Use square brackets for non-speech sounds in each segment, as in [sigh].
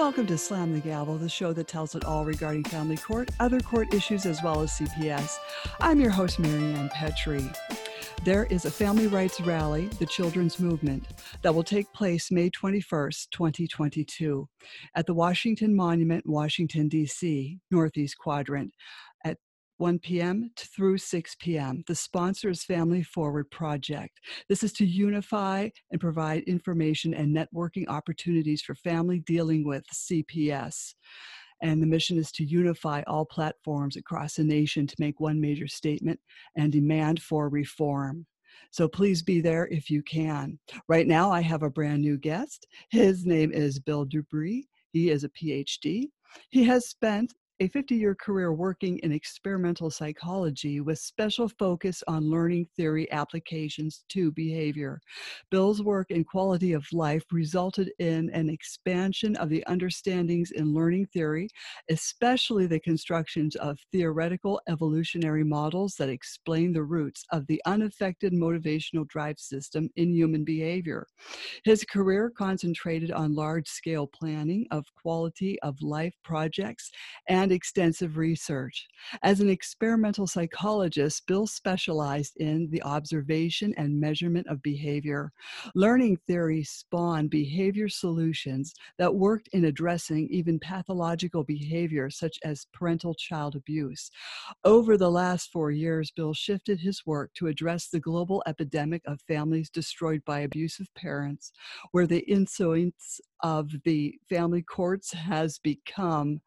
Welcome to Slam the Gavel, the show that tells it all regarding family court, other court issues, as well as CPS. I'm your host, Marianne Petrie. There is a family rights rally, the Children's Movement, that will take place May 21st, 2022, at the Washington Monument, Washington, D.C., Northeast Quadrant. 1 p.m. through 6 p.m. The sponsor is Family Forward Project. This is to unify and provide information and networking opportunities for family dealing with CPS. And the mission is to unify all platforms across the nation to make one major statement and demand for reform. So please be there if you can. Right now, I have a brand new guest. His name is Bill Dubree. He is a PhD. He has spent a 50 year career working in experimental psychology with special focus on learning theory applications to behavior. Bill's work in quality of life resulted in an expansion of the understandings in learning theory, especially the constructions of theoretical evolutionary models that explain the roots of the unaffected motivational drive system in human behavior. His career concentrated on large scale planning of quality of life projects and and extensive research. As an experimental psychologist, Bill specialized in the observation and measurement of behavior. Learning theory spawned behavior solutions that worked in addressing even pathological behavior such as parental child abuse. Over the last four years, Bill shifted his work to address the global epidemic of families destroyed by abusive parents, where the influence of the family courts has become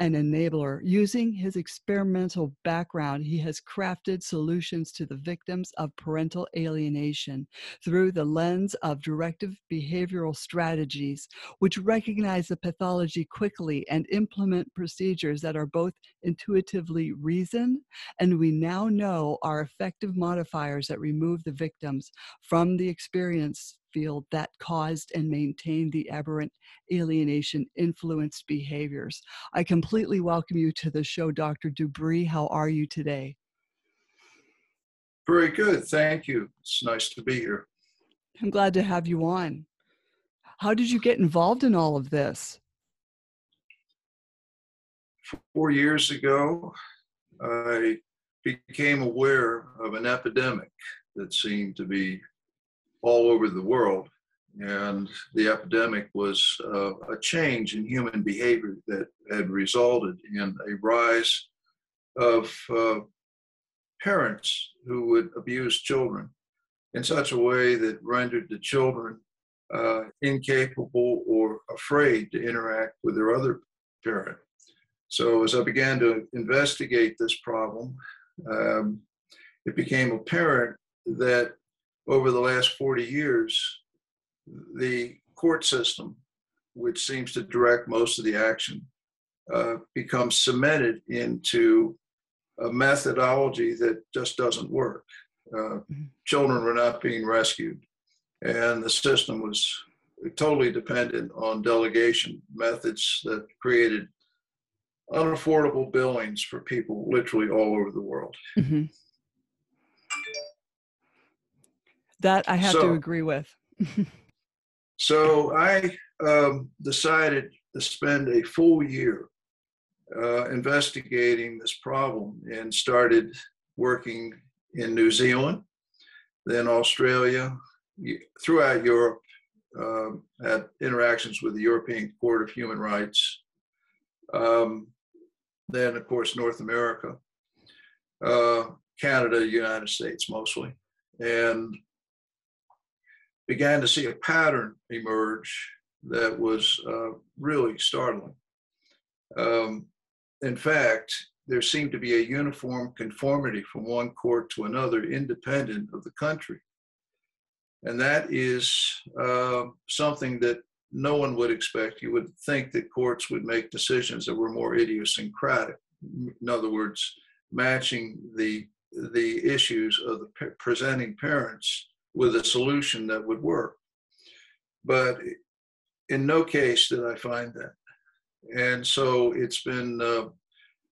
an enabler. Using his experimental background, he has crafted solutions to the victims of parental alienation through the lens of directive behavioral strategies, which recognize the pathology quickly and implement procedures that are both intuitively reasoned and we now know are effective modifiers that remove the victims from the experience field that caused and maintained the aberrant alienation influenced behaviors. I completely welcome you to the show, Dr. Dubree. How are you today? Very good. Thank you. It's nice to be here. I'm glad to have you on. How did you get involved in all of this? Four years ago, I became aware of an epidemic that seemed to be all over the world. And the epidemic was uh, a change in human behavior that had resulted in a rise of uh, parents who would abuse children in such a way that rendered the children uh, incapable or afraid to interact with their other parent. So, as I began to investigate this problem, um, it became apparent that over the last 40 years, the court system, which seems to direct most of the action, uh, becomes cemented into a methodology that just doesn't work. Uh, mm-hmm. children were not being rescued, and the system was totally dependent on delegation methods that created unaffordable billings for people literally all over the world. Mm-hmm. That I have so, to agree with. [laughs] so I um, decided to spend a full year uh, investigating this problem and started working in New Zealand, then Australia, throughout Europe, um, had interactions with the European Court of Human Rights, um, then, of course, North America, uh, Canada, United States mostly. And began to see a pattern emerge that was uh, really startling. Um, in fact, there seemed to be a uniform conformity from one court to another, independent of the country. And that is uh, something that no one would expect. You would think that courts would make decisions that were more idiosyncratic. In other words, matching the the issues of the presenting parents with a solution that would work. But in no case did I find that. And so it's been uh,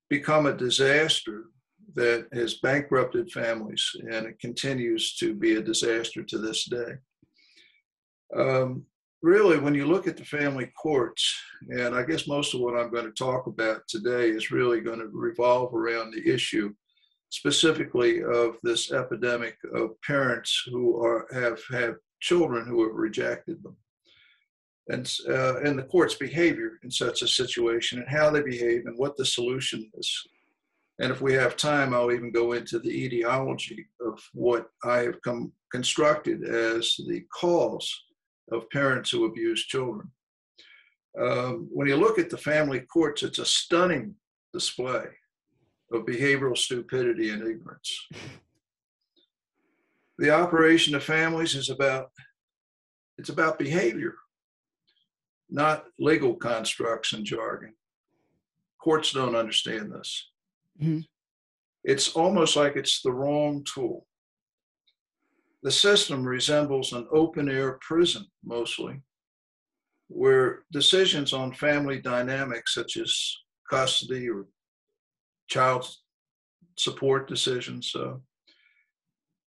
become a disaster that has bankrupted families, and it continues to be a disaster to this day. Um, really, when you look at the family courts, and I guess most of what I'm going to talk about today is really going to revolve around the issue specifically of this epidemic of parents who are have have children who have rejected them. And uh, and the court's behavior in such a situation and how they behave and what the solution is. And if we have time i'll even go into the etiology of what i have come constructed as the cause of parents who abuse children. Um, when you look at the family courts it's a stunning display of behavioral stupidity and ignorance the operation of families is about it's about behavior not legal constructs and jargon. Courts don't understand this. Mm-hmm. It's almost like it's the wrong tool. The system resembles an open air prison mostly, where decisions on family dynamics, such as custody or child support decisions, So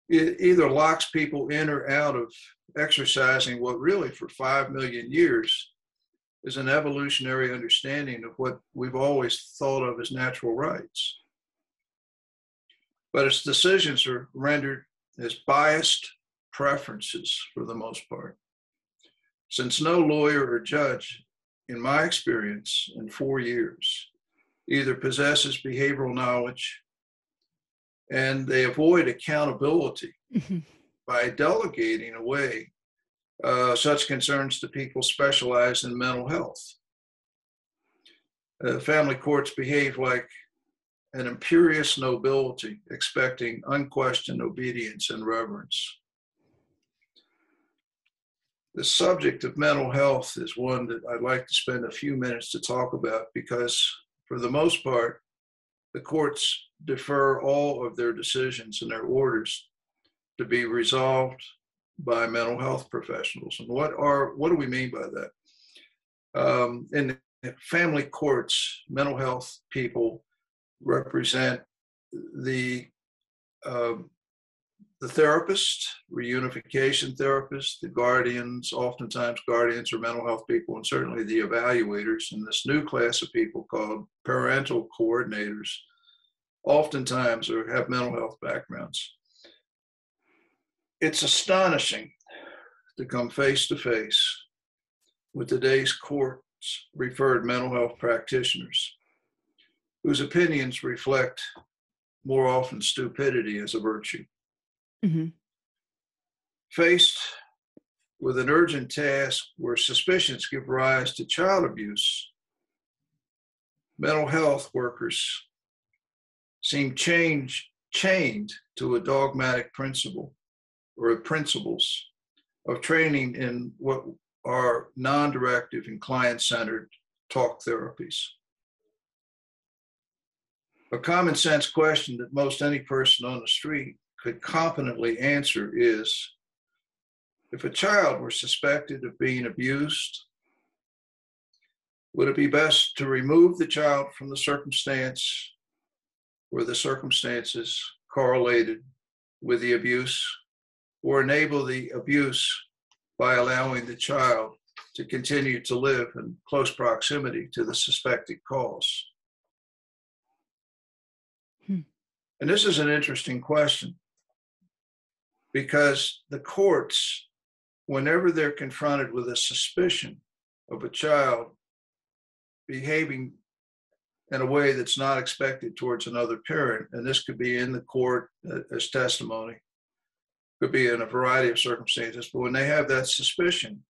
it either locks people in or out of exercising what really for five million years is an evolutionary understanding of what we've always thought of as natural rights. But its decisions are rendered as biased preferences for the most part. Since no lawyer or judge, in my experience in four years, either possesses behavioral knowledge and they avoid accountability mm-hmm. by delegating away uh, such concerns to people specialized in mental health. Uh, family courts behave like an imperious nobility, expecting unquestioned obedience and reverence. The subject of mental health is one that I'd like to spend a few minutes to talk about because, for the most part, the courts defer all of their decisions and their orders to be resolved by mental health professionals. And what are what do we mean by that? Um, in family courts, mental health people represent the uh, the therapist, reunification therapist, the guardians, oftentimes guardians are mental health people, and certainly the evaluators, and this new class of people called parental coordinators, oftentimes are, have mental health backgrounds it's astonishing to come face to face with today's courts referred mental health practitioners whose opinions reflect more often stupidity as a virtue. Mm-hmm. Faced with an urgent task where suspicions give rise to child abuse, mental health workers seem change, chained to a dogmatic principle or principles of training in what are non-directive and client-centered talk therapies. A common sense question that most any person on the street could competently answer is, if a child were suspected of being abused, would it be best to remove the child from the circumstance where the circumstances correlated with the abuse or enable the abuse by allowing the child to continue to live in close proximity to the suspected cause? Hmm. And this is an interesting question because the courts, whenever they're confronted with a suspicion of a child behaving in a way that's not expected towards another parent, and this could be in the court uh, as testimony, could be in a variety of circumstances, but when they have that suspicion,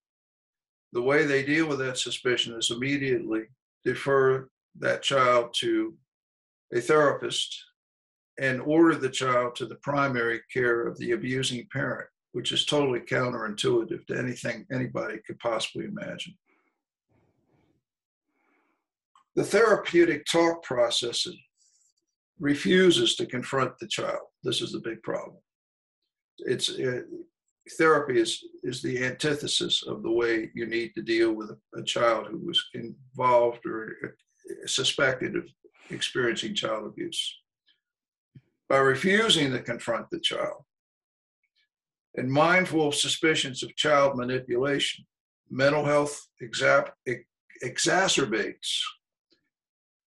the way they deal with that suspicion is immediately defer that child to a therapist and order the child to the primary care of the abusing parent, which is totally counterintuitive to anything anybody could possibly imagine. The therapeutic talk process refuses to confront the child. This is the big problem it's uh, therapy is is the antithesis of the way you need to deal with a, a child who was involved or uh, suspected of experiencing child abuse by refusing to confront the child and mindful of suspicions of child manipulation mental health exa- exacerbates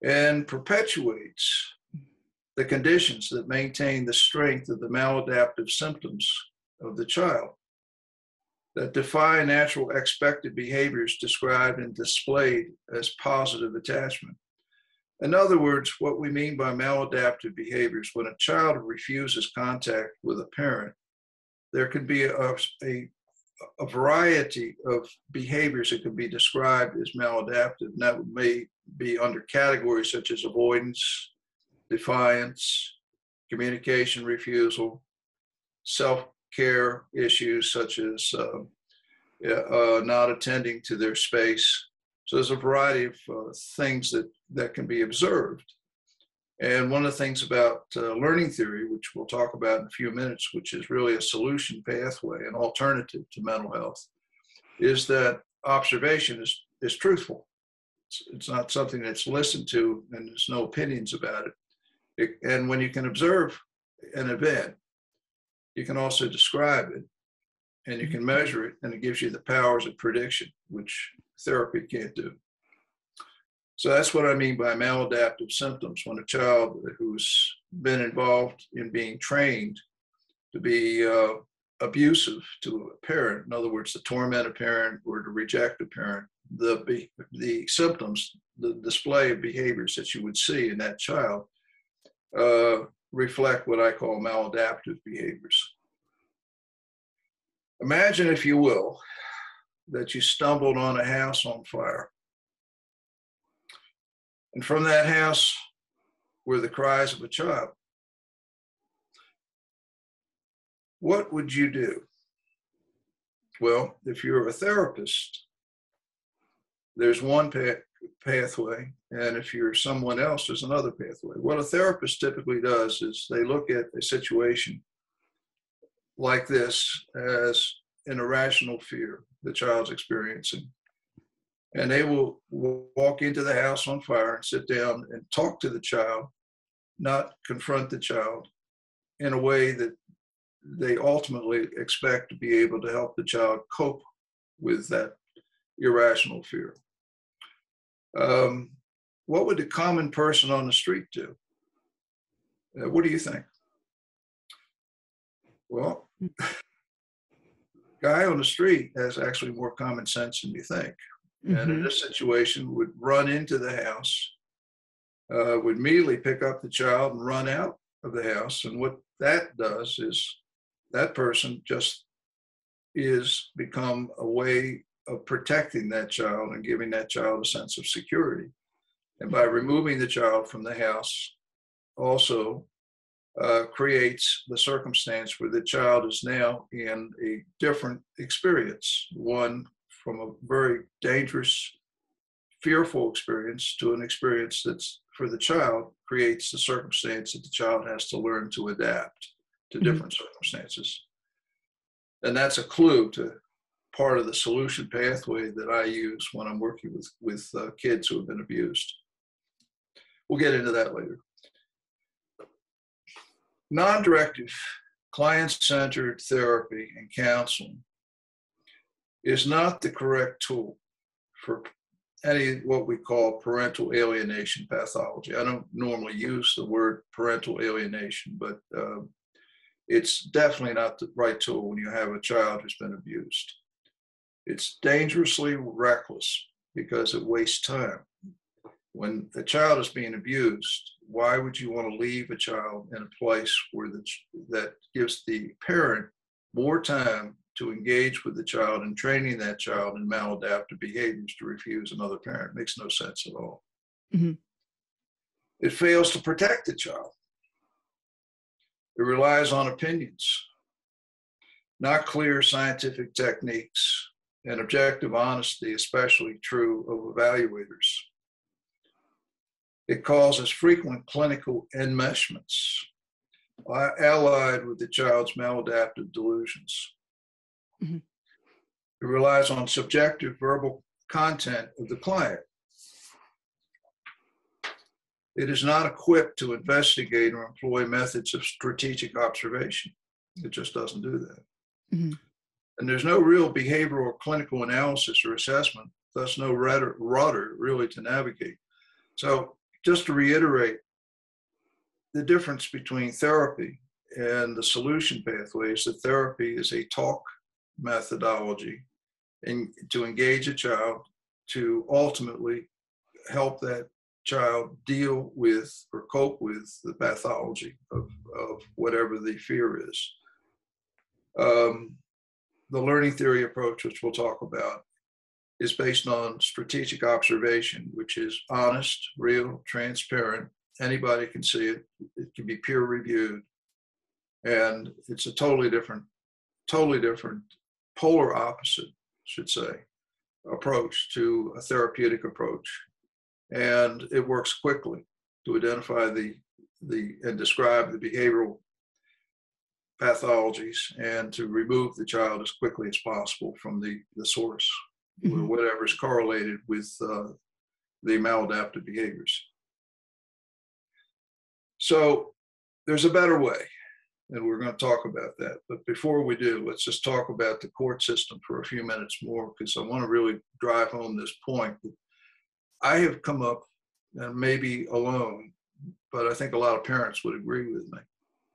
and perpetuates the conditions that maintain the strength of the maladaptive symptoms of the child that defy natural expected behaviors described and displayed as positive attachment. In other words, what we mean by maladaptive behaviors, when a child refuses contact with a parent, there can be a, a, a variety of behaviors that can be described as maladaptive, and that may be under categories such as avoidance, defiance, communication refusal, self care issues such as uh, uh, not attending to their space. So there's a variety of uh, things that, that can be observed. And one of the things about uh, learning theory, which we'll talk about in a few minutes, which is really a solution pathway, an alternative to mental health, is that observation is, is truthful. It's, it's not something that's listened to and there's no opinions about it. it. And when you can observe an event, you can also describe it and you can measure it and it gives you the powers of prediction, which therapy can't do. So that's what I mean by maladaptive symptoms. When a child who's been involved in being trained to be uh, abusive to a parent, in other words, to torment a parent or to reject a parent, the the symptoms, the display of behaviors that you would see in that child, uh, reflect what I call maladaptive behaviors. Imagine, if you will, that you stumbled on a house on fire. And from that house were the cries of a child. What would you do? Well, if you're a therapist, there's one path, pathway, and if you're someone else, there's another pathway. What a therapist typically does is they look at a situation like this as an irrational fear the child's experiencing. And they will walk into the house on fire and sit down and talk to the child, not confront the child in a way that they ultimately expect to be able to help the child cope with that irrational fear. Um, what would the common person on the street do? Uh, what do you think? Well, guy on the street has actually more common sense than you think. Mm-hmm. And in mm-hmm. this situation, would run into the house, uh, would immediately pick up the child and run out of the house. And what that does is that person just is become a way of protecting that child and giving that child a sense of security. And by removing the child from the house, also uh, creates the circumstance where the child is now in a different experience, one from a very dangerous, fearful experience to an experience that's for the child creates the circumstance that the child has to learn to adapt to mm-hmm. different mm-hmm. circumstances. And that's a clue to part of the solution pathway that I use when I'm working with, with uh, kids who have been abused. We'll get into that later. Non directive, client centered therapy and counseling is not the correct tool for any what we call parental alienation pathology. I don't normally use the word parental alienation, but uh, it's definitely not the right tool when you have a child who's been abused. It's dangerously reckless because it wastes time. When a child is being abused, why would you want to leave a child in a place where the, that gives the parent more time to engage with the child and training that child in maladaptive behaviors to refuse another parent It makes no sense at all. Mm-hmm. It fails to protect the child. It relies on opinions, not clear scientific techniques, and objective honesty, especially true of evaluators. It causes frequent clinical enmeshments allied with the child's maladaptive delusions. Mm-hmm. It relies on subjective verbal content of the client. It is not equipped to investigate or employ methods of strategic observation. It just doesn't do that. Mm-hmm. And there's no real behavioral or clinical analysis or assessment, thus no rudder, rudder really to navigate. So just to reiterate, the difference between therapy and the solution pathways, that therapy is a talk methodology and to engage a child to ultimately help that child deal with or cope with the pathology of, of whatever the fear is. Um, the learning theory approach, which we'll talk about, is based on strategic observation, which is honest, real, transparent. Anybody can see it. It can be peer reviewed. And it's a totally different, totally different, polar opposite, should say, approach to a therapeutic approach. And it works quickly to identify the, the and describe the behavioral pathologies and to remove the child as quickly as possible from the, the source mm-hmm. or whatever is correlated with uh, the maladaptive behaviors. So there's a better way, and we're going to talk about that. But before we do, let's just talk about the court system for a few minutes more because I want to really drive home this point. I have come up, and maybe alone, but I think a lot of parents would agree with me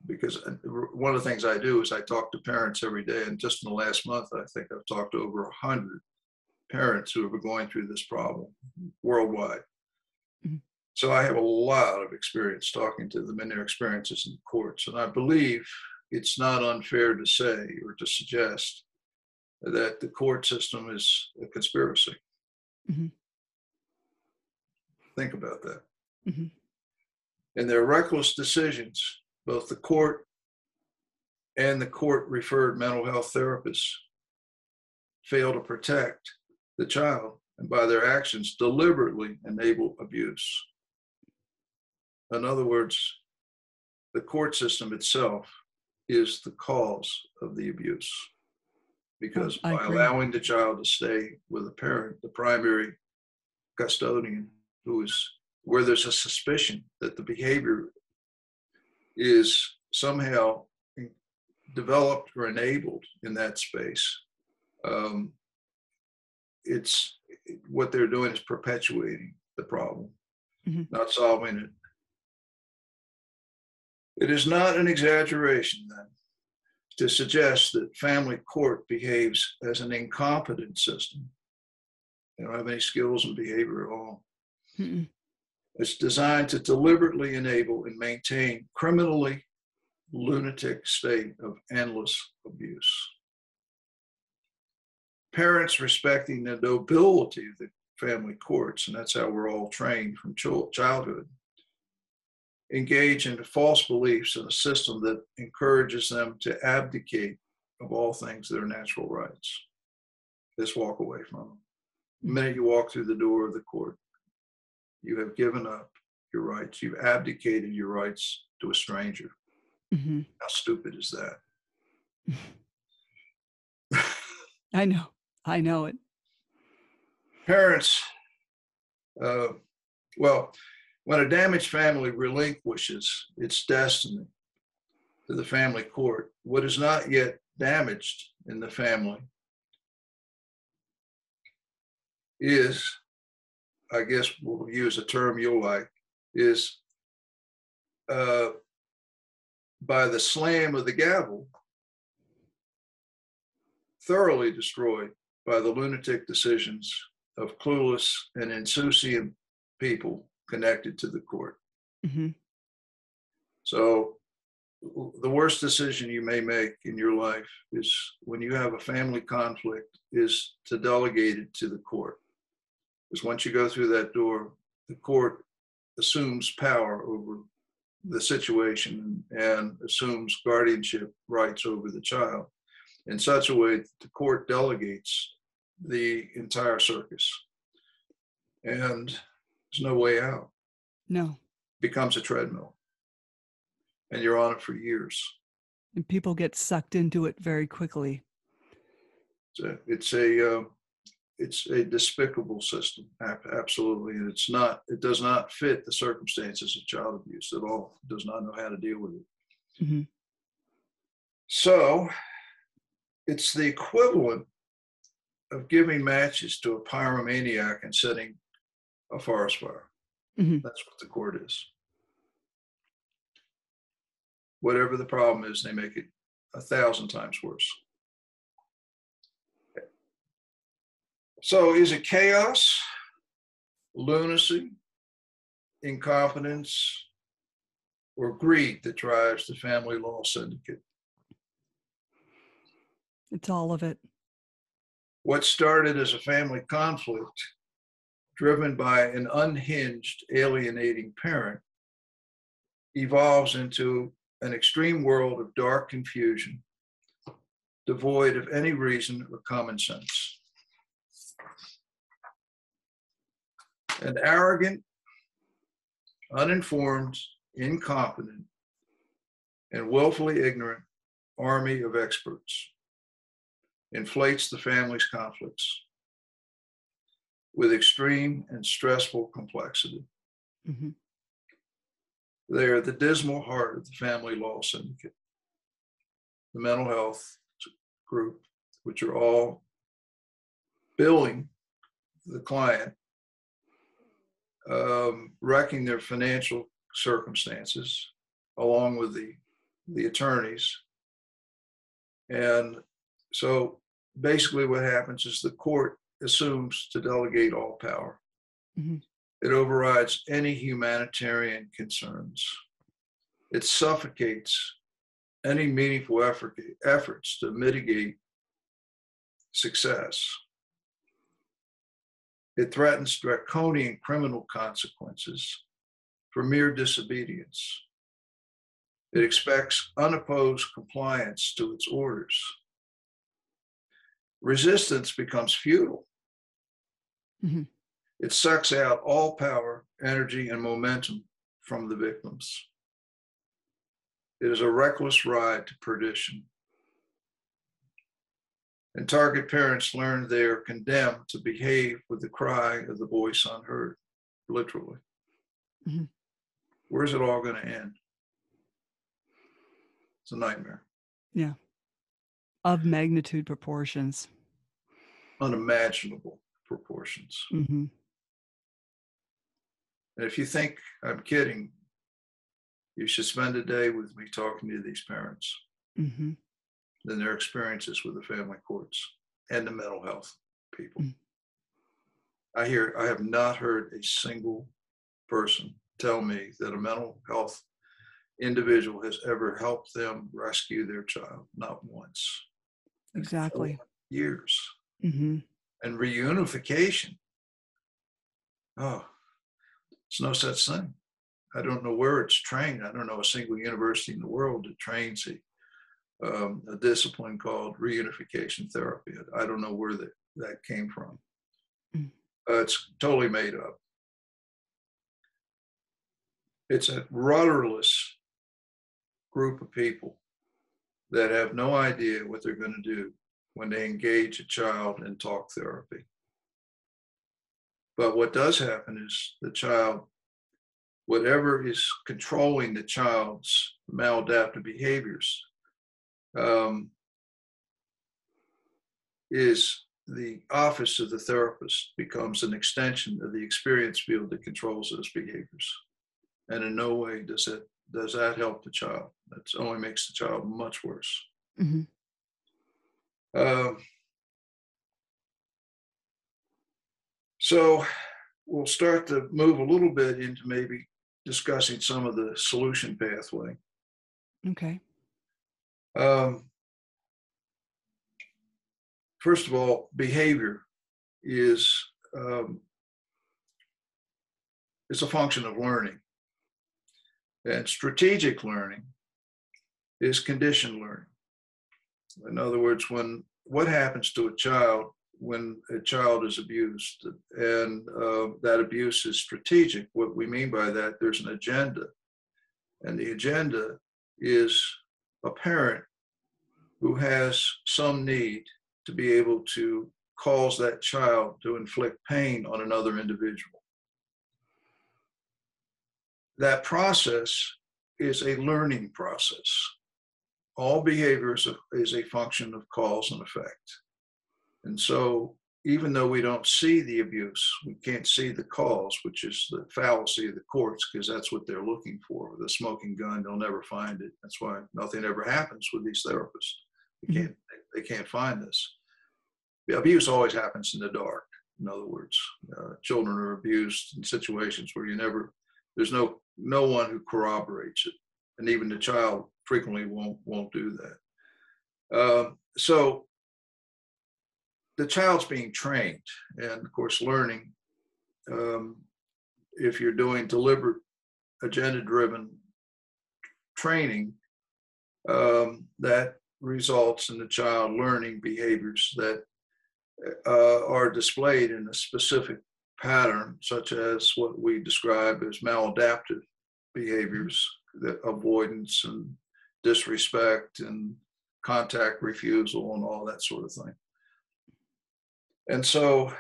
because uh, one of the things I do is I talk to parents every day, and just in the last month, I think I've talked to over a hundred parents who are going through this problem worldwide. Mm-hmm. So I have a lot of experience talking to them and their experiences in the courts, and I believe it's not unfair to say or to suggest that the court system is a conspiracy. Mm-hmm. Think about that. Mm-hmm. And their reckless decisions both the court and the court referred mental health therapists fail to protect the child and by their actions deliberately enable abuse. In other words, the court system itself is the cause of the abuse because by allowing the child to stay with a parent, the primary custodian, who is where there's a suspicion that the behavior is somehow developed or enabled in that space. Um, it's what they're doing is perpetuating the problem, mm-hmm. not solving it. It is not an exaggeration then to suggest that family court behaves as an incompetent system. They don't have any skills and behavior at all. Mm-mm. It's designed to deliberately enable and maintain criminally lunatic state of endless abuse. Parents respecting the nobility of the family courts, and that's how we're all trained from childhood, engage in false beliefs in a system that encourages them to abdicate of all things their natural rights. Just walk away from them. The minute you walk through the door of the court, you have given up your rights. You've abdicated your rights to a stranger. Mm-hmm. How stupid is that? [laughs] I know. I know it. Parents, uh, well, when a damaged family relinquishes its destiny to the family court, what is not yet damaged in the family is I guess we'll use a term you'll like, is uh, by the slam of the gavel, thoroughly destroyed by the lunatic decisions of clueless and insouciant people connected to the court. Mm-hmm. So, the worst decision you may make in your life is when you have a family conflict is to delegate it to the court Because once you go through that door, the court assumes power over the situation and assumes guardianship rights over the child in such a way that the court delegates the entire circus. And there's no way out. No. It becomes a treadmill. And you're on it for years. And people get sucked into it very quickly. It's a, it's a uh, it's a despicable system absolutely and it's not it does not fit the circumstances of child abuse at all it does not know how to deal with it mm-hmm. so it's the equivalent of giving matches to a pyromaniac and setting a forest fire. Mhm. That's what the court is. Whatever the problem is, they make it a thousand times worse. So is it chaos, lunacy, incompetence, or greed that drives the family law syndicate? It's all of it. What started as a family conflict driven by an unhinged, alienating parent evolves into an extreme world of dark confusion, devoid of any reason or common sense. An arrogant, uninformed, incompetent, and willfully ignorant army of experts inflates the family's conflicts with extreme and stressful complexity. Mhm. They are the dismal heart of the family law syndicate, the mental health group, which are all billing the client, um, wrecking their financial circumstances along with the, the attorneys. And so basically what happens is the court assumes to delegate all power. Mhm. It overrides any humanitarian concerns. It suffocates any meaningful effort, efforts to mitigate success. It threatens draconian criminal consequences for mere disobedience. It expects unopposed compliance to its orders resistance becomes futile. Mhm. It sucks out all power, energy, and momentum from the victims. It is a reckless ride to perdition. And target parents learn they are condemned to behave with the cry of the voice unheard, literally. Mhm. Where's it all going to end? It's a nightmare, Yeah. Of magnitude proportions. unimaginable proportions. hmm And if you think I'm kidding, you should spend a day with me talking to these parents hmm and their experiences with the family courts and the mental health people. Mm. I hear, I have not heard a single person tell me that a mental health individual has ever helped them rescue their child, not once. Exactly. Years. hmm And reunification. Oh, it's no such thing. I don't know where it's trained. I don't know a single university in the world that trains a, um, a discipline called reunification therapy. I don't know where that, that came from. Mm. Uh, it's totally made up. It's a rudderless group of people that have no idea what they're going to do when they engage a child in talk therapy. But what does happen is the child, whatever is controlling the child's maladaptive behaviors, um, is the office of the therapist becomes an extension of the experience field that controls those behaviors. And in no way does it does that help the child. That only makes the child much worse. hmm Um, so we'll start to move a little bit into maybe discussing some of the solution pathway. Okay. Um, first of all, behavior is um, it's a function of learning, and strategic learning is conditioned learning. In other words, when what happens to a child when a child is abused, and uh, that abuse is strategic. What we mean by that, there's an agenda, and the agenda is a parent who has some need to be able to cause that child to inflict pain on another individual. That process is a learning process. all behavior is a, is a function of cause and effect. And so even though we don't see the abuse, we can't see the cause, which is the fallacy of the courts, because that's what they're looking for. The smoking gun, they'll never find it. That's why nothing ever happens with these therapists. They can't, they can't find this. The abuse always happens in the dark. In other words, uh, children are abused in situations where you never, there's no no one who corroborates it, and even the child frequently won't won't do that. Uh, so the child's being trained and of course learning um, if you're doing deliberate agenda driven training um, that results in the child learning behaviors that uh, are displayed in a specific pattern such as what we describe as maladaptive behaviors the avoidance and disrespect and contact refusal and all that sort of thing and so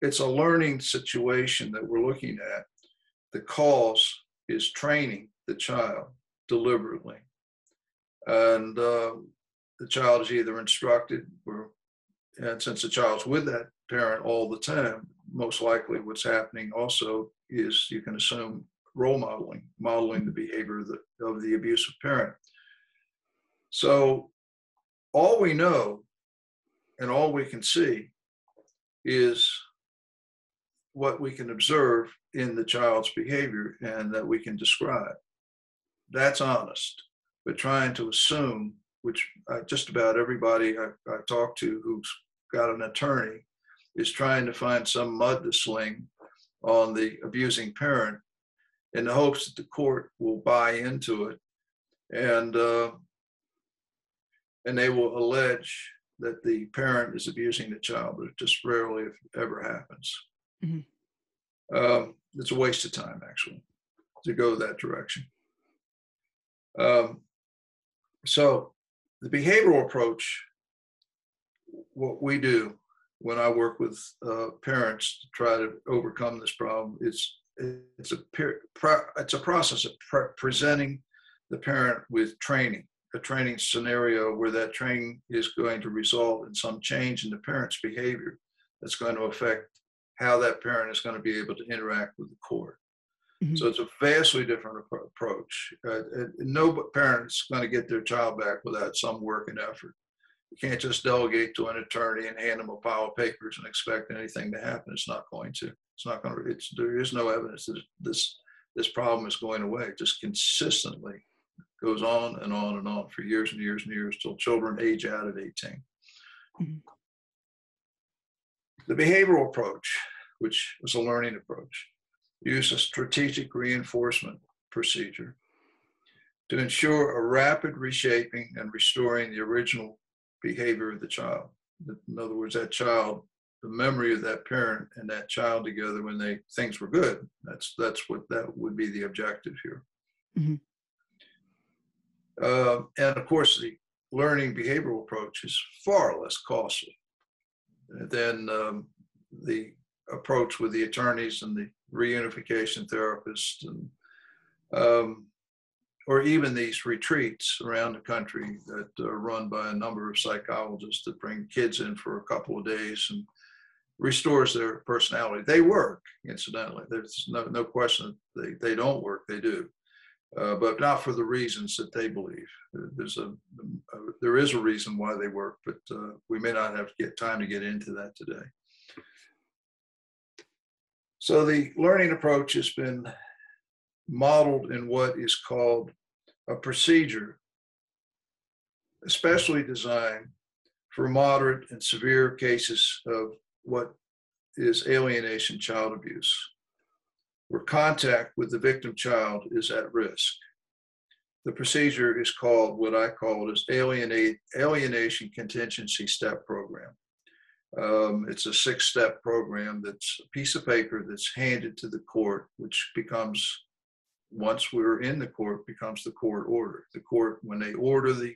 it's a learning situation that we're looking at. The cause is training the child deliberately. And uh, the child is either instructed or, and since the child's with that parent all the time, most likely what's happening also is you can assume role modeling, modeling the behavior of the, of the abusive parent. So all we know and all we can see is what we can observe in the child's behavior and that we can describe. That's honest. But trying to assume, which I, just about everybody I, I talk to who's got an attorney is trying to find some mud to sling on the abusing parent in the hopes that the court will buy into it and uh, and they will allege that the parent is abusing the child, but it just rarely if ever happens. Mm-hmm. Um, it's a waste of time, actually, to go that direction. Um, so, the behavioral approach, what we do when I work with uh, parents to try to overcome this problem, is it's a it's a process of pre- presenting the parent with training a training scenario where that training is going to result in some change in the parent's behavior that's going to affect how that parent is going to be able to interact with the court. Mm-hmm. So it's a vastly different approach. Uh, no parent is going to get their child back without some work and effort. You can't just delegate to an attorney and hand them a pile of papers and expect anything to happen. It's not going to. It's not going to. It's there is no evidence that this this problem is going away. It Just consistently goes on and on and on for years and years and years till children age out at 18. Mm-hmm. The behavioral approach, which is a learning approach, uses a strategic reinforcement procedure to ensure a rapid reshaping and restoring the original behavior of the child. In other words, that child, the memory of that parent and that child together when they things were good. That's that's what that would be the objective here. Mm-hmm. Uh, and of course, the learning behavioral approach is far less costly than um, the approach with the attorneys and the reunification therapists and um, or even these retreats around the country that are run by a number of psychologists that bring kids in for a couple of days and restores their personality. They work, incidentally. There's no, no question they, they don't work, they do uh, but not for the reasons that they believe. There's a, a there is a reason why they work, but uh, we may not have get time to get into that today. So the learning approach has been modeled in what is called a procedure, especially designed for moderate and severe cases of what is alienation child abuse where contact with the victim child is at risk. The procedure is called what I call it as alienate, alienation contingency step program. Um, it's a six step program that's a piece of paper that's handed to the court, which becomes, once we're in the court, becomes the court order. The court, when they order the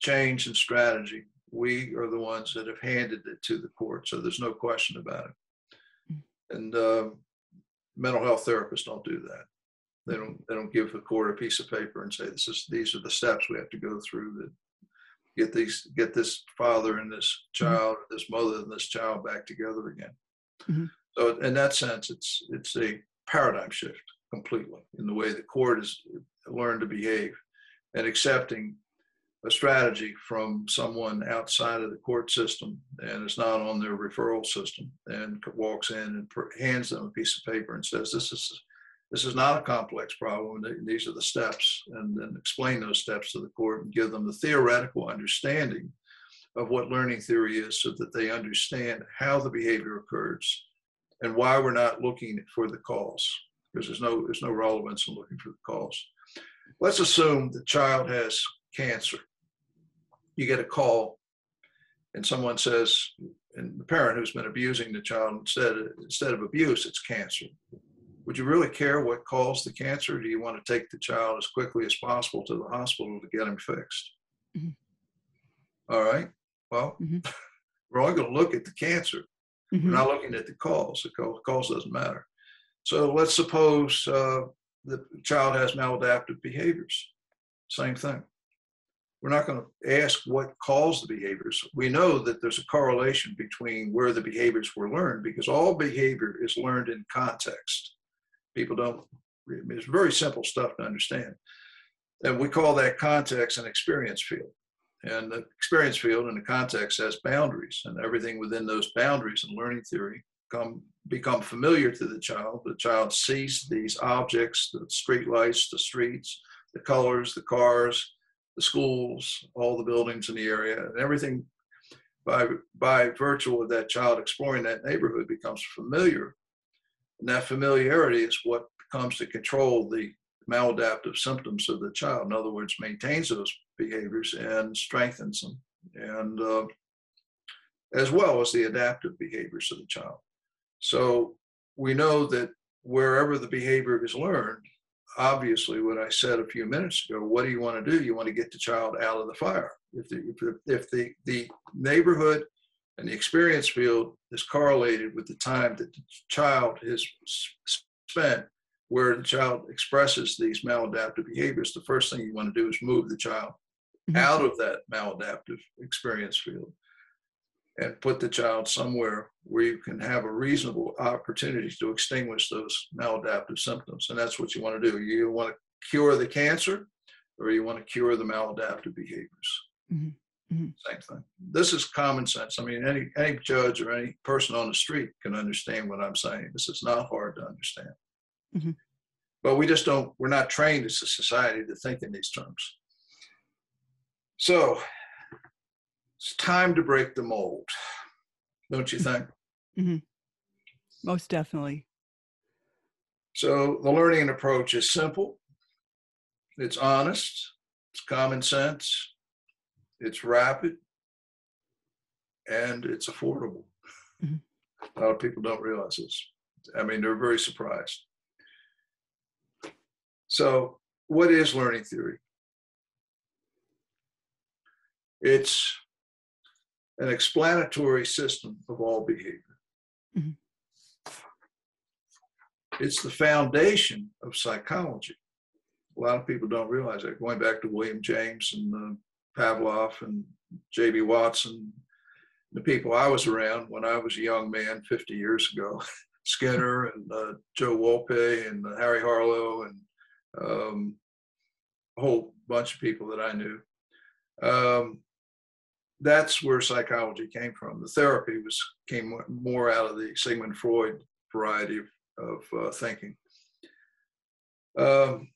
change in strategy, we are the ones that have handed it to the court. So there's no question about it. Mm. And um, mental health therapists don't do that. They don't they don't give the court a piece of paper and say this is these are the steps we have to go through to get these get this father and this child, mm-hmm. this mother and this child back together again. Mm-hmm. So in that sense, it's it's a paradigm shift completely in the way the court has learned to behave. And accepting a strategy from someone outside of the court system and is not on their referral system and walks in and hands them a piece of paper and says this is this is not a complex problem. These are the steps and then explain those steps to the court and give them the theoretical understanding of what learning theory is so that they understand how the behavior occurs and why we're not looking for the cause because there's no there's no relevance in looking for the cause. Let's assume the child has cancer. You get a call and someone says and the parent who's been abusing the child instead of, instead of abuse it's cancer. Would you really care what caused the cancer? Do you want to take the child as quickly as possible to the hospital to get him fixed? Mm-hmm. All right. Well mm-hmm. [laughs] we're only going to look at the cancer. Mm-hmm. we're not looking at the cause the cause doesn't matter so let's suppose uh, the child has maladaptive behaviors same thing we're not going to ask what caused the behaviors. We know that there's a correlation between where the behaviors were learned because all behavior is learned in context. People don't, it's very simple stuff to understand. And we call that context an experience field. And the experience field and the context has boundaries, and everything within those boundaries in learning theory come become familiar to the child. The child sees these objects, the street lights, the streets, the colors, the cars, the schools, all the buildings in the area, and everything by by virtue of that child exploring that neighborhood becomes familiar. And that familiarity is what comes to control the maladaptive symptoms of the child. In other words, maintains those behaviors and strengthens them, and uh, as well as the adaptive behaviors of the child. So we know that wherever the behavior is learned, obviously what I said a few minutes ago. What do you want to do? You want to get the child out of the fire. If the if the, the neighborhood and the experience field is correlated with the time that the child has spent where the child expresses these maladaptive behaviors, the first thing you want to do is move the child mm-hmm. out of that maladaptive experience field and put the child somewhere where you can have a reasonable opportunity to extinguish those maladaptive symptoms. And that's what you want to do. You want to cure the cancer or you want to cure the maladaptive behaviors. Mm-hmm. Mm-hmm. Same thing. This is common sense. I mean, any any judge or any person on the street can understand what I'm saying. This is not hard to understand. Mm-hmm. But we just don't. We're not trained as a society to think in these terms. So it's time to break the mold, don't you think? [laughs] Mm-hmm. Most definitely. So the learning approach is simple, it's honest, it's common sense, it's rapid, and it's affordable. Mm-hmm. A lot of people don't realize this. I mean, they're very surprised. So, what is learning theory? It's an explanatory system of all behavior. Mm-hmm. It's the foundation of psychology. A lot of people don't realize that. Going back to William James and uh, Pavlov and J.B. Watson, the people I was around when I was a young man 50 years ago, [laughs] Skinner and uh, Joe Wolpe and uh, Harry Harlow and um, a whole bunch of people that I knew. Um, that's where psychology came from. The therapy was came more out of the Sigmund Freud variety of, of uh, thinking. Um,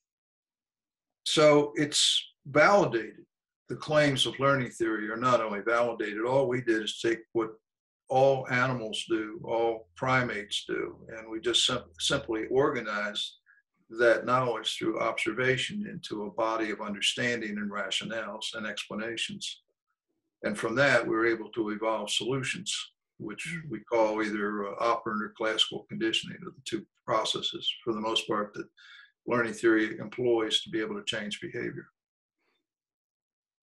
so it's validated. The claims of learning theory are not only validated. All we did is take what all animals do, all primates do, and we just sim- simply organized that knowledge through observation into a body of understanding and rationales and explanations. And from that, we were able to evolve solutions, which mm. we call either uh, operant or classical conditioning of the two processes, for the most part, that learning theory employs to be able to change behavior.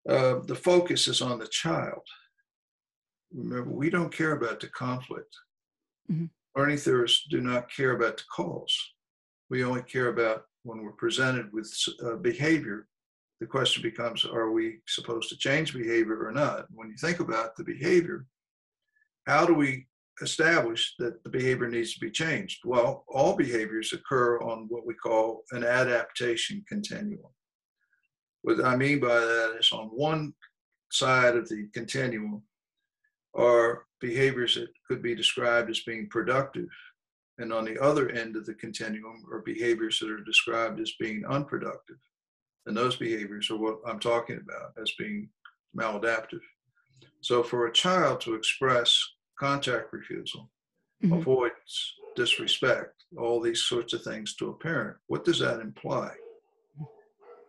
Uh, the focus is on the child. Remember, we don't care about the conflict. Mm-hmm. Learning theorists do not care about the cause. We only care about when we're presented with uh, behavior, the question becomes are we supposed to change behavior or not? When you think about the behavior, how do we establish that the behavior needs to be changed? Well, all behaviors occur on what we call an adaptation continuum. What I mean by that is on one side of the continuum are behaviors that could be described as being productive. And on the other end of the continuum are behaviors that are described as being unproductive. And those behaviors are what I'm talking about as being maladaptive. So for a child to express contact refusal, mm-hmm. avoidance, disrespect, all these sorts of things to a parent, what does that imply?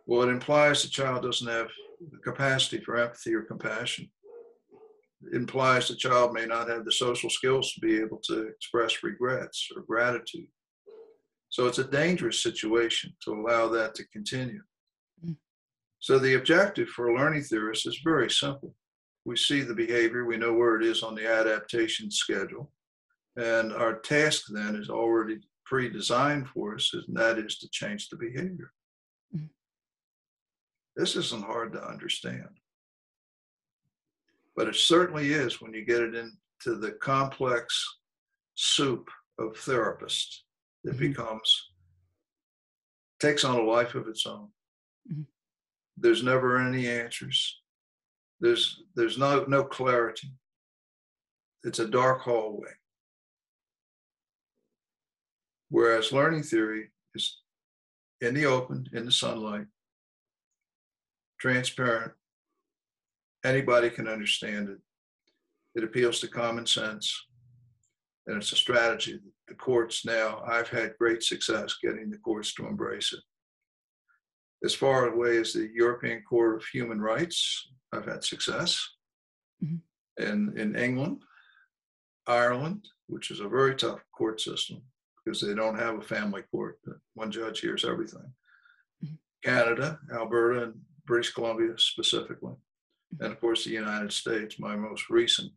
Well, it implies the child doesn't have the capacity for empathy or compassion. It implies the child may not have the social skills to be able to express regrets or gratitude. So it's a dangerous situation to allow that to continue. So the objective for a learning theorist is very simple. We see the behavior, we know where it is on the adaptation schedule, and our task then is already pre-designed for us, and that is to change the behavior. Mm. This isn't hard to understand. But it certainly is when you get it into the complex soup of therapists that mm-hmm. becomes, takes on a life of its own. Mm-hmm. There's never any answers. There's there's no no clarity. It's a dark hallway. Whereas learning theory is in the open, in the sunlight, transparent. Anybody can understand it. It appeals to common sense. And it's a strategy that the courts now, I've had great success getting the courts to embrace it. As far away as the European Court of Human Rights, I've had success. Mm-hmm. And in England, Ireland, which is a very tough court system because they don't have a family court. One judge hears everything. Mm-hmm. Canada, Alberta, and British Columbia specifically, and of course the United States. My most recent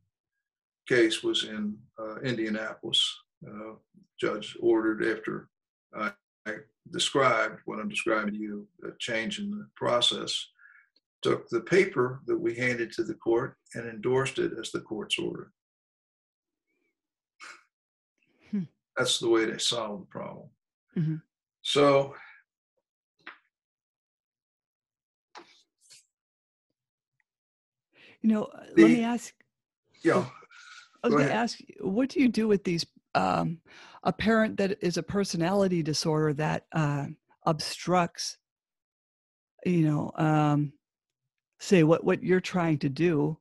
case was in uh, Indianapolis. Uh, judge ordered after I, described what I'm describing to you, a change in the process, took the paper that we handed to the court and endorsed it as the court's order. Hmm. That's the way they solved the problem. Mm-hmm. So You know, the, let me ask. Yeah. I was going to ask, what do you do with these? Um, a parent that is a personality disorder that uh, obstructs, you know, um, say what what you're trying to do,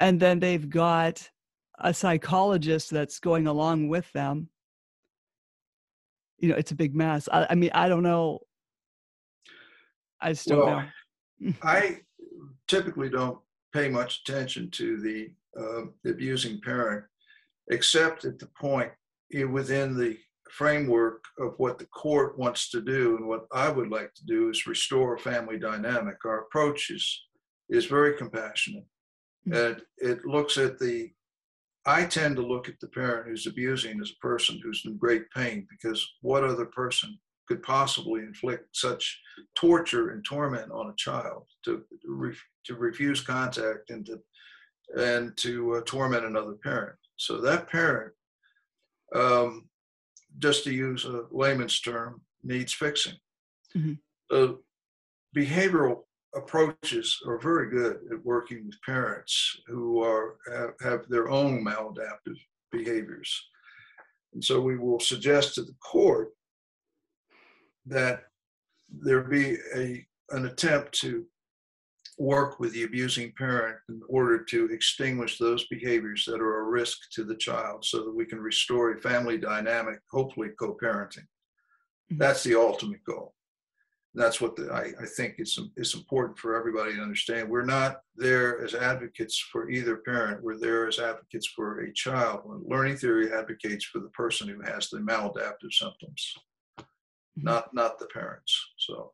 and then they've got a psychologist that's going along with them. You know, it's a big mess. I, I mean, I don't know. I don't well, know. [laughs] I typically don't pay much attention to the uh, abusing parent, except at the point within the framework of what the court wants to do and what I would like to do is restore a family dynamic. Our approach is, is very compassionate. Mm-hmm. And it looks at the, I tend to look at the parent who's abusing as a person who's in great pain because what other person could possibly inflict such torture and torment on a child to, to, to refuse contact and to and to uh, torment another parent. So that parent, um, just to use a layman's term, needs fixing. Mm-hmm. Behavioral approaches are very good at working with parents who are have, have their own maladaptive behaviors. And so we will suggest to the court that there be a an attempt to work with the abusing parent in order to extinguish those behaviors that are a risk to the child so that we can restore a family dynamic, hopefully co parenting. Mm-hmm. That's the ultimate goal. That's what the, I, I think is, is important for everybody to understand. We're not there as advocates for either parent, we're there as advocates for a child. Learning theory advocates for the person who has the maladaptive symptoms, mm-hmm. not, not the parents. So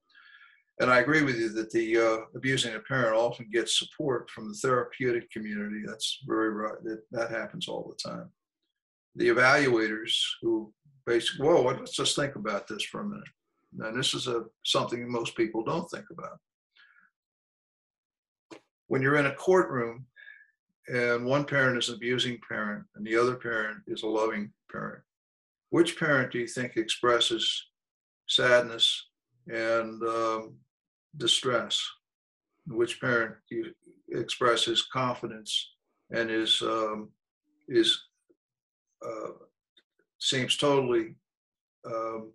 and I agree with you that the uh, abusing a parent often gets support from the therapeutic community. That's very right. That, that happens all the time. The evaluators who basically, whoa, let's just think about this for a minute. and this is a something most people don't think about. When you're in a courtroom and one parent is an abusing parent and the other parent is a loving parent, which parent do you think expresses sadness and um, distress? Which parent expresses confidence and is um, is uh, seems totally um,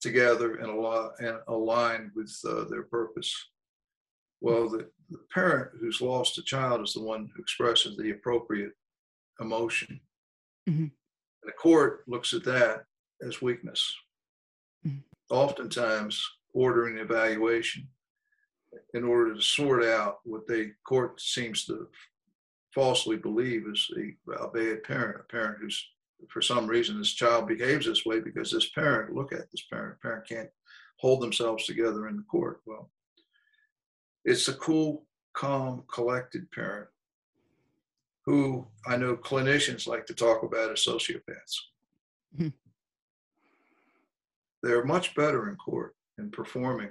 together and, al- and aligned with uh, their purpose. Well, the, the, parent who's lost a child is the one who expresses the appropriate emotion. Mm-hmm. the court looks at that as weakness. Mm-hmm. Oftentimes, ordering evaluation in order to sort out what the court seems to falsely believe is a, a bad parent, a parent who's for some reason this child behaves this way because this parent look at this parent parent can't hold themselves together in the court well it's a cool calm collected parent who i know clinicians like to talk about as sociopaths mm-hmm. they're much better in court in performing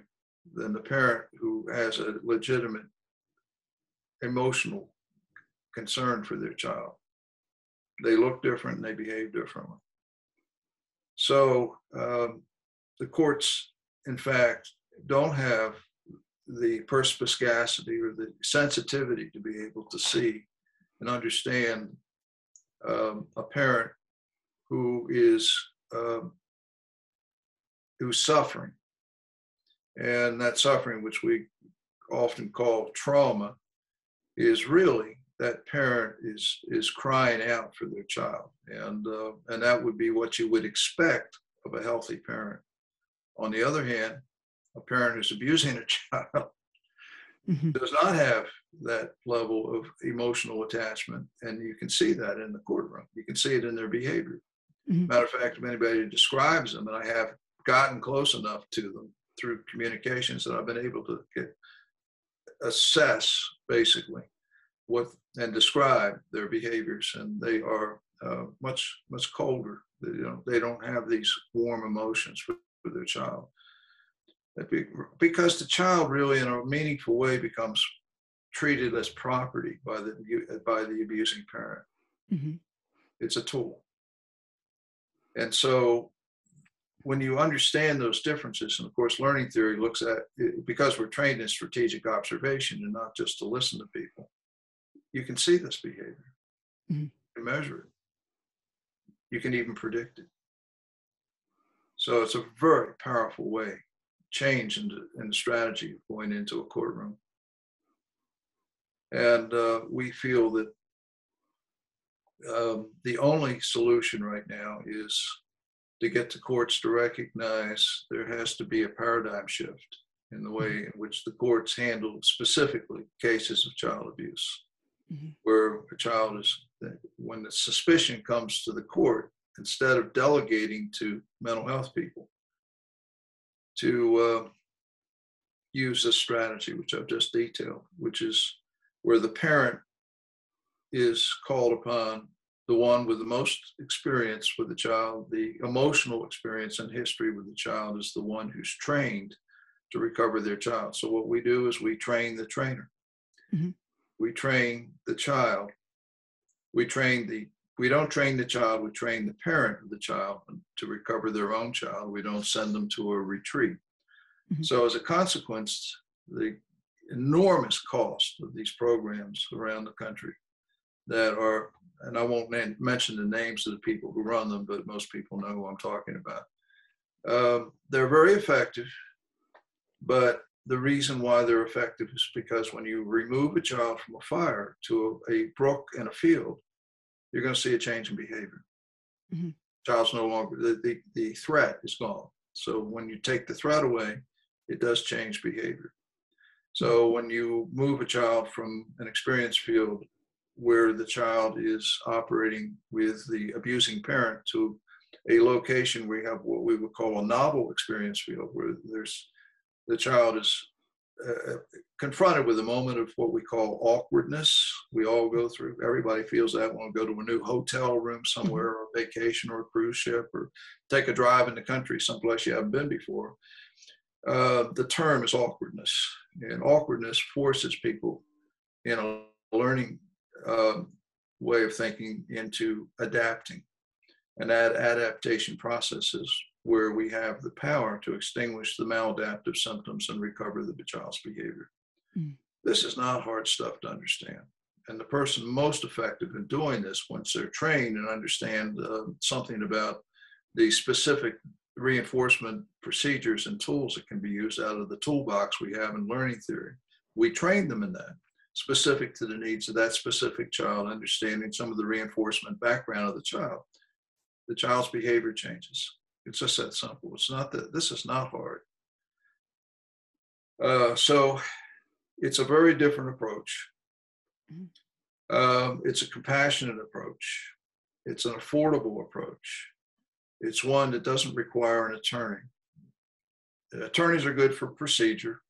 than the parent who has a legitimate emotional concern for their child they look different and they behave differently. So um, the courts, in fact, don't have the perspicacity or the sensitivity to be able to see and understand um, a parent who is um, who's suffering, and that suffering, which we often call trauma, is really that parent is is crying out for their child, and uh, and that would be what you would expect of a healthy parent. On the other hand, a parent who's abusing a [laughs] child mm-hmm. does not have that level of emotional attachment, and you can see that in the courtroom. You can see it in their behavior. Mm-hmm. Matter of fact, if anybody describes them, and I have gotten close enough to them through communications that I've been able to get assess basically what and describe their behaviors, and they are uh, much much colder. They, you know, they don't have these warm emotions for, for their child. Be, because the child really, in a meaningful way, becomes treated as property by the by the abusing parent. Mm-hmm. It's a tool, and so when you understand those differences, and of course, learning theory looks at because we're trained in strategic observation and not just to listen to people you can see this behavior mm-hmm. and measure it. You can even predict it. So it's a very powerful way, change in the, in the strategy of going into a courtroom. And uh, we feel that um, the only solution right now is to get the courts to recognize there has to be a paradigm shift in the way mm-hmm. in which the courts handle specifically cases of child abuse mm-hmm. where a child is, when the suspicion comes to the court, instead of delegating to mental health people, to uh, use this strategy, which I've just detailed, which is where the parent is called upon, the one with the most experience with the child, the emotional experience and history with the child is the one who's trained to recover their child. So what we do is we train the trainer. Mm-hmm we train the child. We train the we don't train the child, we train the parent of the child to recover their own child. We don't send them to a retreat. Mm-hmm. So as a consequence, the enormous cost of these programs around the country that are, and I won't mention the names of the people who run them, but most people know who I'm talking about. Um, they're very effective, but the reason why they're effective is because when you remove a child from a fire to a, a brook and a field, you're going to see a change in behavior. Mm-hmm. Child's no longer, the, the, the threat is gone. So when you take the threat away, it does change behavior. So when you move a child from an experience field where the child is operating with the abusing parent to a location where you have what we would call a novel experience field, where there's the child is uh, confronted with a moment of what we call awkwardness. We all go through. Everybody feels that when we go to a new hotel room somewhere, or a vacation, or a cruise ship, or take a drive in the country someplace you haven't been before. Uh, the term is awkwardness, and awkwardness forces people in a learning uh, way of thinking into adapting, and that adaptation process is where we have the power to extinguish the maladaptive symptoms and recover the child's behavior. Mm. This is not hard stuff to understand. And the person most effective in doing this, once they're trained and understand uh, something about the specific reinforcement procedures and tools that can be used out of the toolbox we have in learning theory, we train them in that, specific to the needs of that specific child, understanding some of the reinforcement background of the child. The child's behavior changes. It's just that simple. It's not that this is not hard. Uh, so it's a very different approach. Mm-hmm. Um, it's a compassionate approach. It's an affordable approach. It's one that doesn't require an attorney. Attorneys are good for procedure,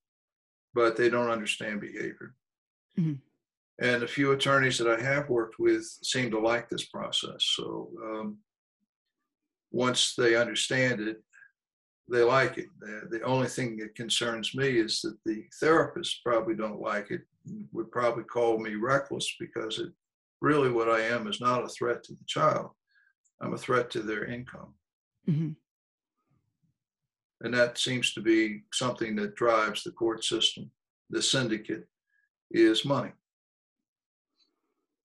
but they don't understand behavior. Mm-hmm. And the few attorneys that I have worked with seem to like this process. So um, once they understand it, they like it. The, the only thing that concerns me is that the therapists probably don't like it, would probably call me reckless because it really what I am is not a threat to the child. I'm a threat to their income. Mm-hmm. And that seems to be something that drives the court system. The syndicate is money.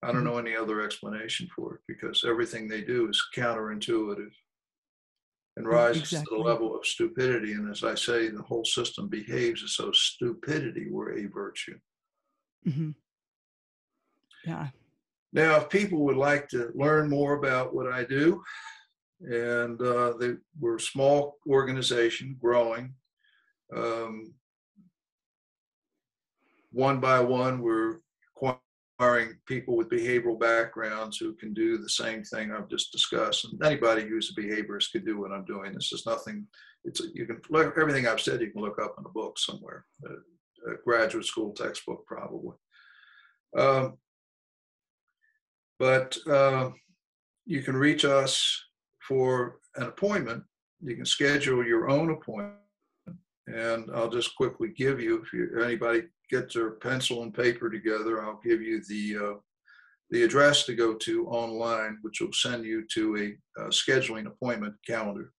I don't mm-hmm. know any other explanation for it because everything they do is counterintuitive and rises exactly. to the level of stupidity. And as I say, the whole system behaves as though stupidity were a virtue. Mm-hmm. Yeah. Now, if people would like to learn more about what I do, and uh, they, we're a small organization growing. Um, one by one, we're acquiring people with behavioral backgrounds who can do the same thing I've just discussed. And anybody who's a behaviorist could do what I'm doing. This is nothing. It's you can look everything I've said. You can look up in a book somewhere, a, a graduate school textbook probably. Um, but uh, you can reach us for an appointment. You can schedule your own appointment, and I'll just quickly give you if you, anybody get their pencil and paper together, I'll give you the uh, the address to go to online, which will send you to a, a scheduling appointment calendar.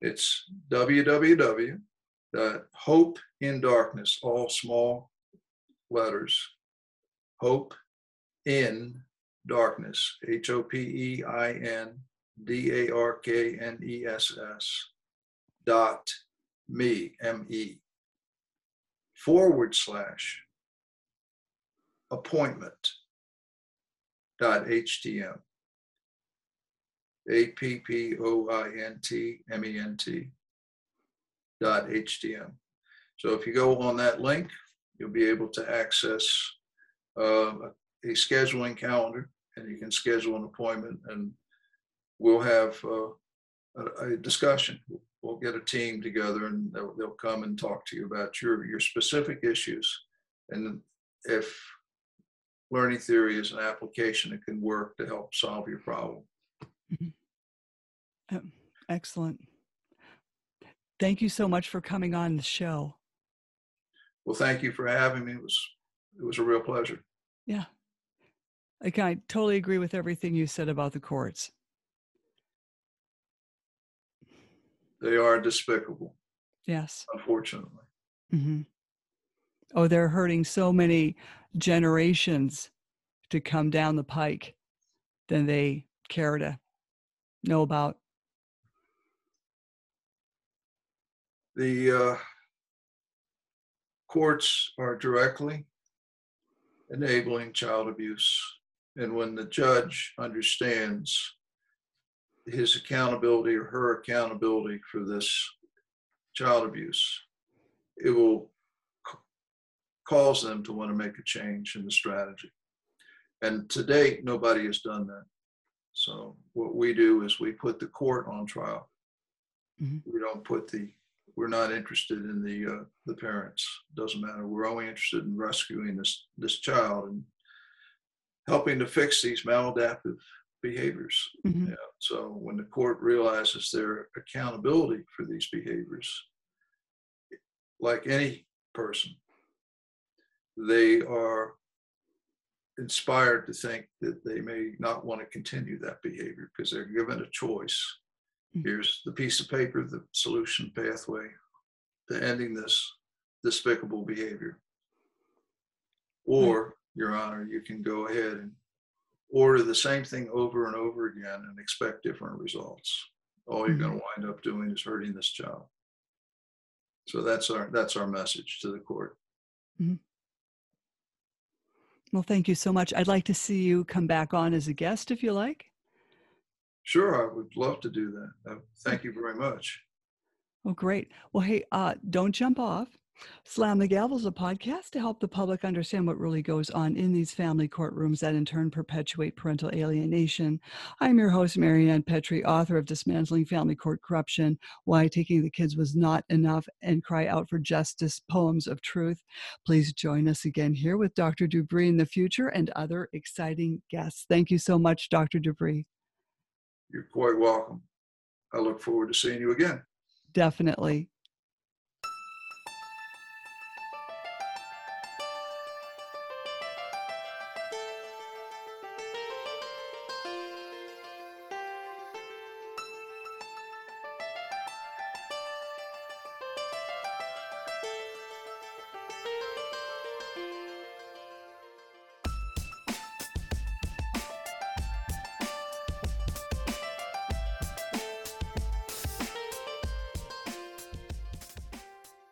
It's www.hope in darkness, all small letters, hope in darkness, H O P E I N D A R K N E S S dot me, M E forward slash appointment dot htm a p p o i n t m e n t dot htm so if you go on that link you'll be able to access uh, a scheduling calendar and you can schedule an appointment and we'll have uh, a, a discussion we'll get a team together and they'll, they'll come and talk to you about your, your specific issues. And if learning theory is an application, that can work to help solve your problem. Mm-hmm. excellent. Thank you so much for coming on the show. Well, thank you for having me. It was it was a real pleasure. Yeah. I I totally agree with everything you said about the courts. They are despicable. Yes. Unfortunately. Mm-hmm. Oh, they're hurting so many generations to come down the pike than they care to know about. The uh, courts are directly enabling child abuse. And when the judge understands his accountability or her accountability for this child abuse, it will cause them to want to make a change in the strategy. And to date, nobody has done that. So what we do is we put the court on trial. Mm-hmm. We don't put the we're not interested in the uh, the parents. Doesn't matter. We're only interested in rescuing this this child and helping to fix these maladaptive behaviors. Mhm. Yeah. So when the court realizes their accountability for these behaviors, like any person, they are inspired to think that they may not want to continue that behavior because they're given a choice. Mm. Here's the piece of paper, the solution pathway to ending this despicable behavior. Or, Your Honor, you can go ahead and order the same thing over and over again and expect different results. All you're going to wind up doing is hurting this child. So that's our that's our message to the court. Well, thank you so much. I'd like to see you come back on as a guest if you like. Sure, I would love to do that. Uh, thank you very much. Oh, great. Well, hey, uh, don't jump off. Slam the Gavel is a podcast to help the public understand what really goes on in these family courtrooms that in turn perpetuate parental alienation. I'm your host, Marianne Petrie, author of Dismantling Family Court Corruption Why Taking the Kids Was Not Enough and Cry Out for Justice Poems of Truth. Please join us again here with Dr. Dubree in the future and other exciting guests. Thank you so much, Dr. Dubree. You're quite welcome. I look forward to seeing you again. Definitely.